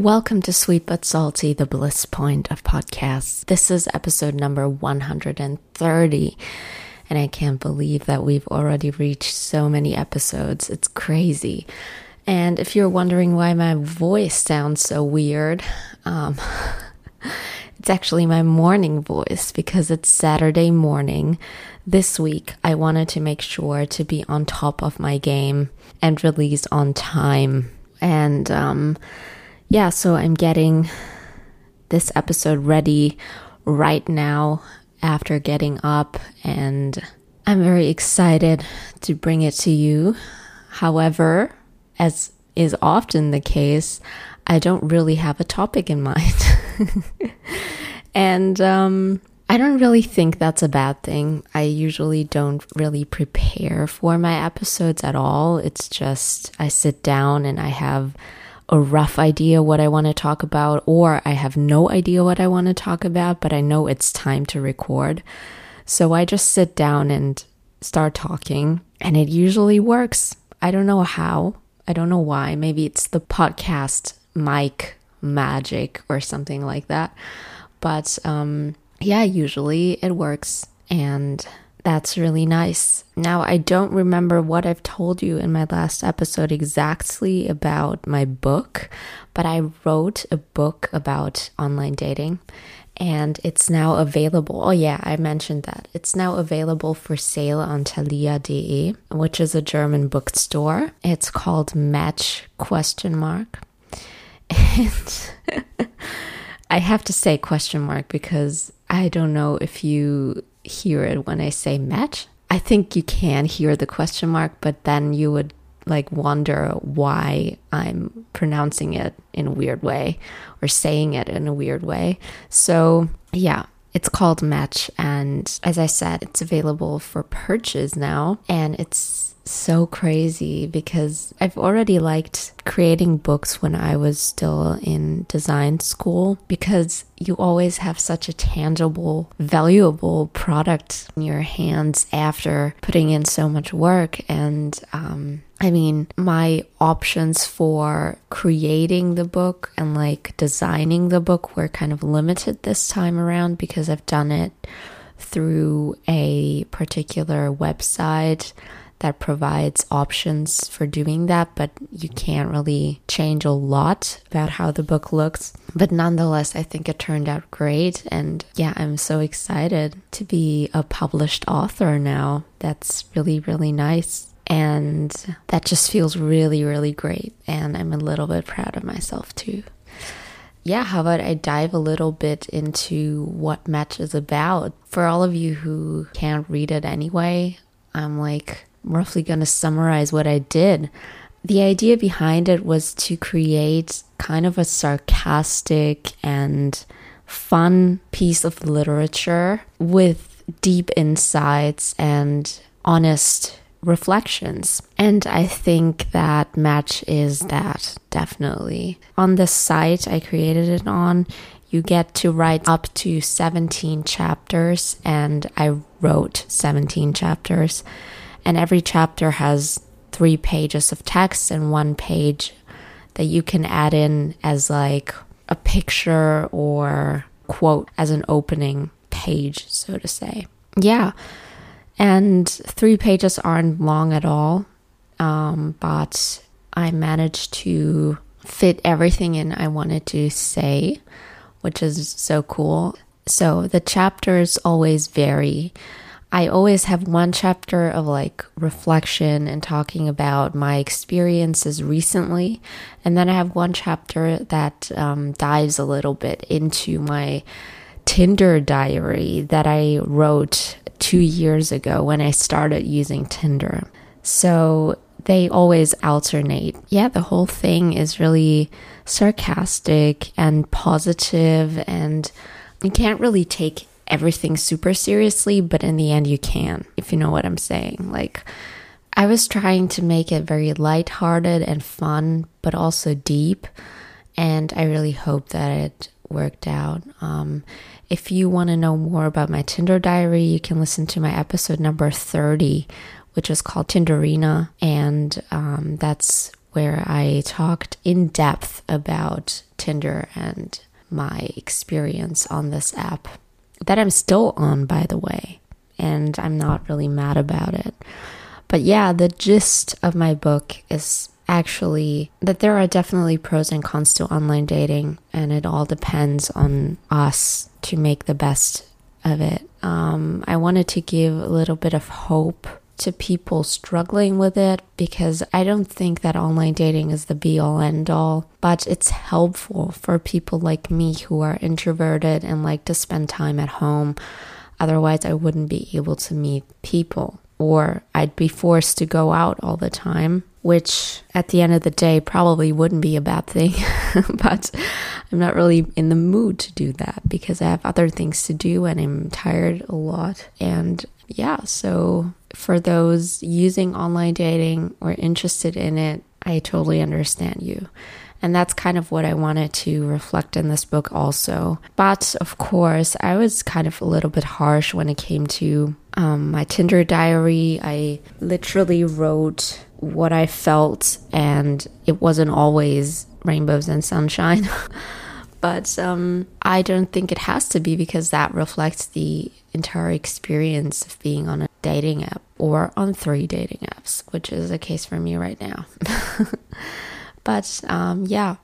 Welcome to Sweet But Salty, the bliss point of podcasts. This is episode number 130, and I can't believe that we've already reached so many episodes. It's crazy. And if you're wondering why my voice sounds so weird, um, it's actually my morning voice because it's Saturday morning. This week, I wanted to make sure to be on top of my game and release on time. And, um, yeah, so I'm getting this episode ready right now after getting up, and I'm very excited to bring it to you. However, as is often the case, I don't really have a topic in mind. and um, I don't really think that's a bad thing. I usually don't really prepare for my episodes at all. It's just I sit down and I have a rough idea what I want to talk about, or I have no idea what I want to talk about, but I know it's time to record. So I just sit down and start talking, and it usually works. I don't know how, I don't know why. Maybe it's the podcast mic magic or something like that. But um, yeah, usually it works. And that's really nice. Now, I don't remember what I've told you in my last episode exactly about my book, but I wrote a book about online dating and it's now available. Oh, yeah, I mentioned that. It's now available for sale on thalia.de, which is a German bookstore. It's called Match question mark. And I have to say question mark because I don't know if you hear it when I say match. I think you can hear the question mark, but then you would like wonder why I'm pronouncing it in a weird way or saying it in a weird way. So, yeah, it's called Match. And as I said, it's available for purchase now. And it's so crazy because I've already liked creating books when I was still in design school because you always have such a tangible, valuable product in your hands after putting in so much work. And um, I mean, my options for creating the book and like designing the book were kind of limited this time around because I've done it through a particular website that provides options for doing that, but you can't really change a lot about how the book looks. But nonetheless, I think it turned out great. And yeah, I'm so excited to be a published author now. That's really, really nice. And that just feels really, really great. And I'm a little bit proud of myself too. Yeah, how about I dive a little bit into what Match is about? For all of you who can't read it anyway, I'm like roughly going to summarize what I did. The idea behind it was to create kind of a sarcastic and fun piece of literature with deep insights and honest reflections. And I think that match is that definitely. On the site I created it on, you get to write up to 17 chapters, and I wrote 17 chapters and every chapter has three pages of text and one page that you can add in as like a picture or quote as an opening page, so to say. Yeah. And three pages aren't long at all, um, but I managed to fit everything in I wanted to say, which is so cool. So the chapters always vary. I always have one chapter of like reflection and talking about my experiences recently. And then I have one chapter that um, dives a little bit into my Tinder diary that I wrote two years ago when I started using Tinder. So they always alternate. Yeah, the whole thing is really sarcastic and positive, and you can't really take everything super seriously, but in the end, you can, if you know what I'm saying. Like, I was trying to make it very lighthearted and fun, but also deep. And I really hope that it worked out. Um, if you want to know more about my Tinder diary, you can listen to my episode number 30, which is called Tinderina. And um, that's where I talked in depth about Tinder and my experience on this app that I'm still on, by the way, and I'm not really mad about it. But yeah, the gist of my book is actually that there are definitely pros and cons to online dating, and it all depends on us to make the best of it. Um, I wanted to give a little bit of hope to people struggling with it because I don't think that online dating is the be all end all, but it's helpful for people like me who are introverted and like to spend time at home. Otherwise, I wouldn't be able to meet people or I'd be forced to go out all the time, which at the end of the day probably wouldn't be a bad thing. but I'm not really in the mood to do that because I have other things to do and I'm tired a lot. And yeah, so for those using online dating or interested in it, I totally understand you. And that's kind of what I wanted to reflect in this book, also. But of course, I was kind of a little bit harsh when it came to um, my Tinder diary. I literally wrote what I felt, and it wasn't always rainbows and sunshine. but um, I don't think it has to be because that reflects the entire experience of being on a dating app or on three dating apps, which is the case for me right now. but um, yeah,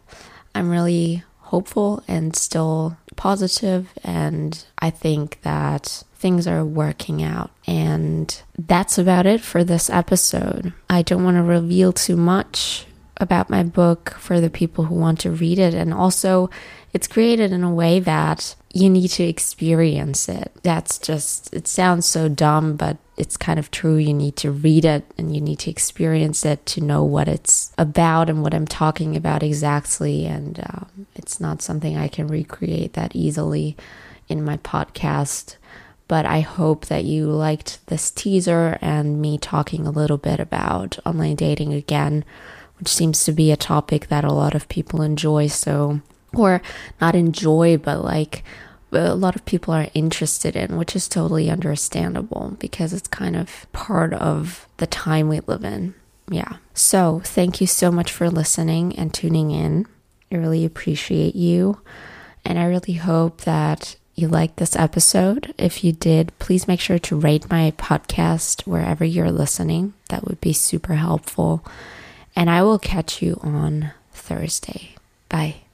I'm really hopeful and still positive, and I think that things are working out. And that's about it for this episode. I don't want to reveal too much about my book for the people who want to read it. And also, it's created in a way that you need to experience it. That's just, it sounds so dumb, but it's kind of true. You need to read it and you need to experience it to know what it's about and what I'm talking about exactly. And um, it's not something I can recreate that easily in my podcast. But I hope that you liked this teaser and me talking a little bit about online dating again which seems to be a topic that a lot of people enjoy. So, or not enjoy, but like a lot of people are interested in, which is totally understandable because it's kind of part of the time we live in. Yeah. So, thank you so much for listening and tuning in. I really appreciate you. And I really hope that you liked this episode. If you did, please make sure to rate my podcast wherever you're listening. That would be super helpful and I will catch you on Thursday. Bye.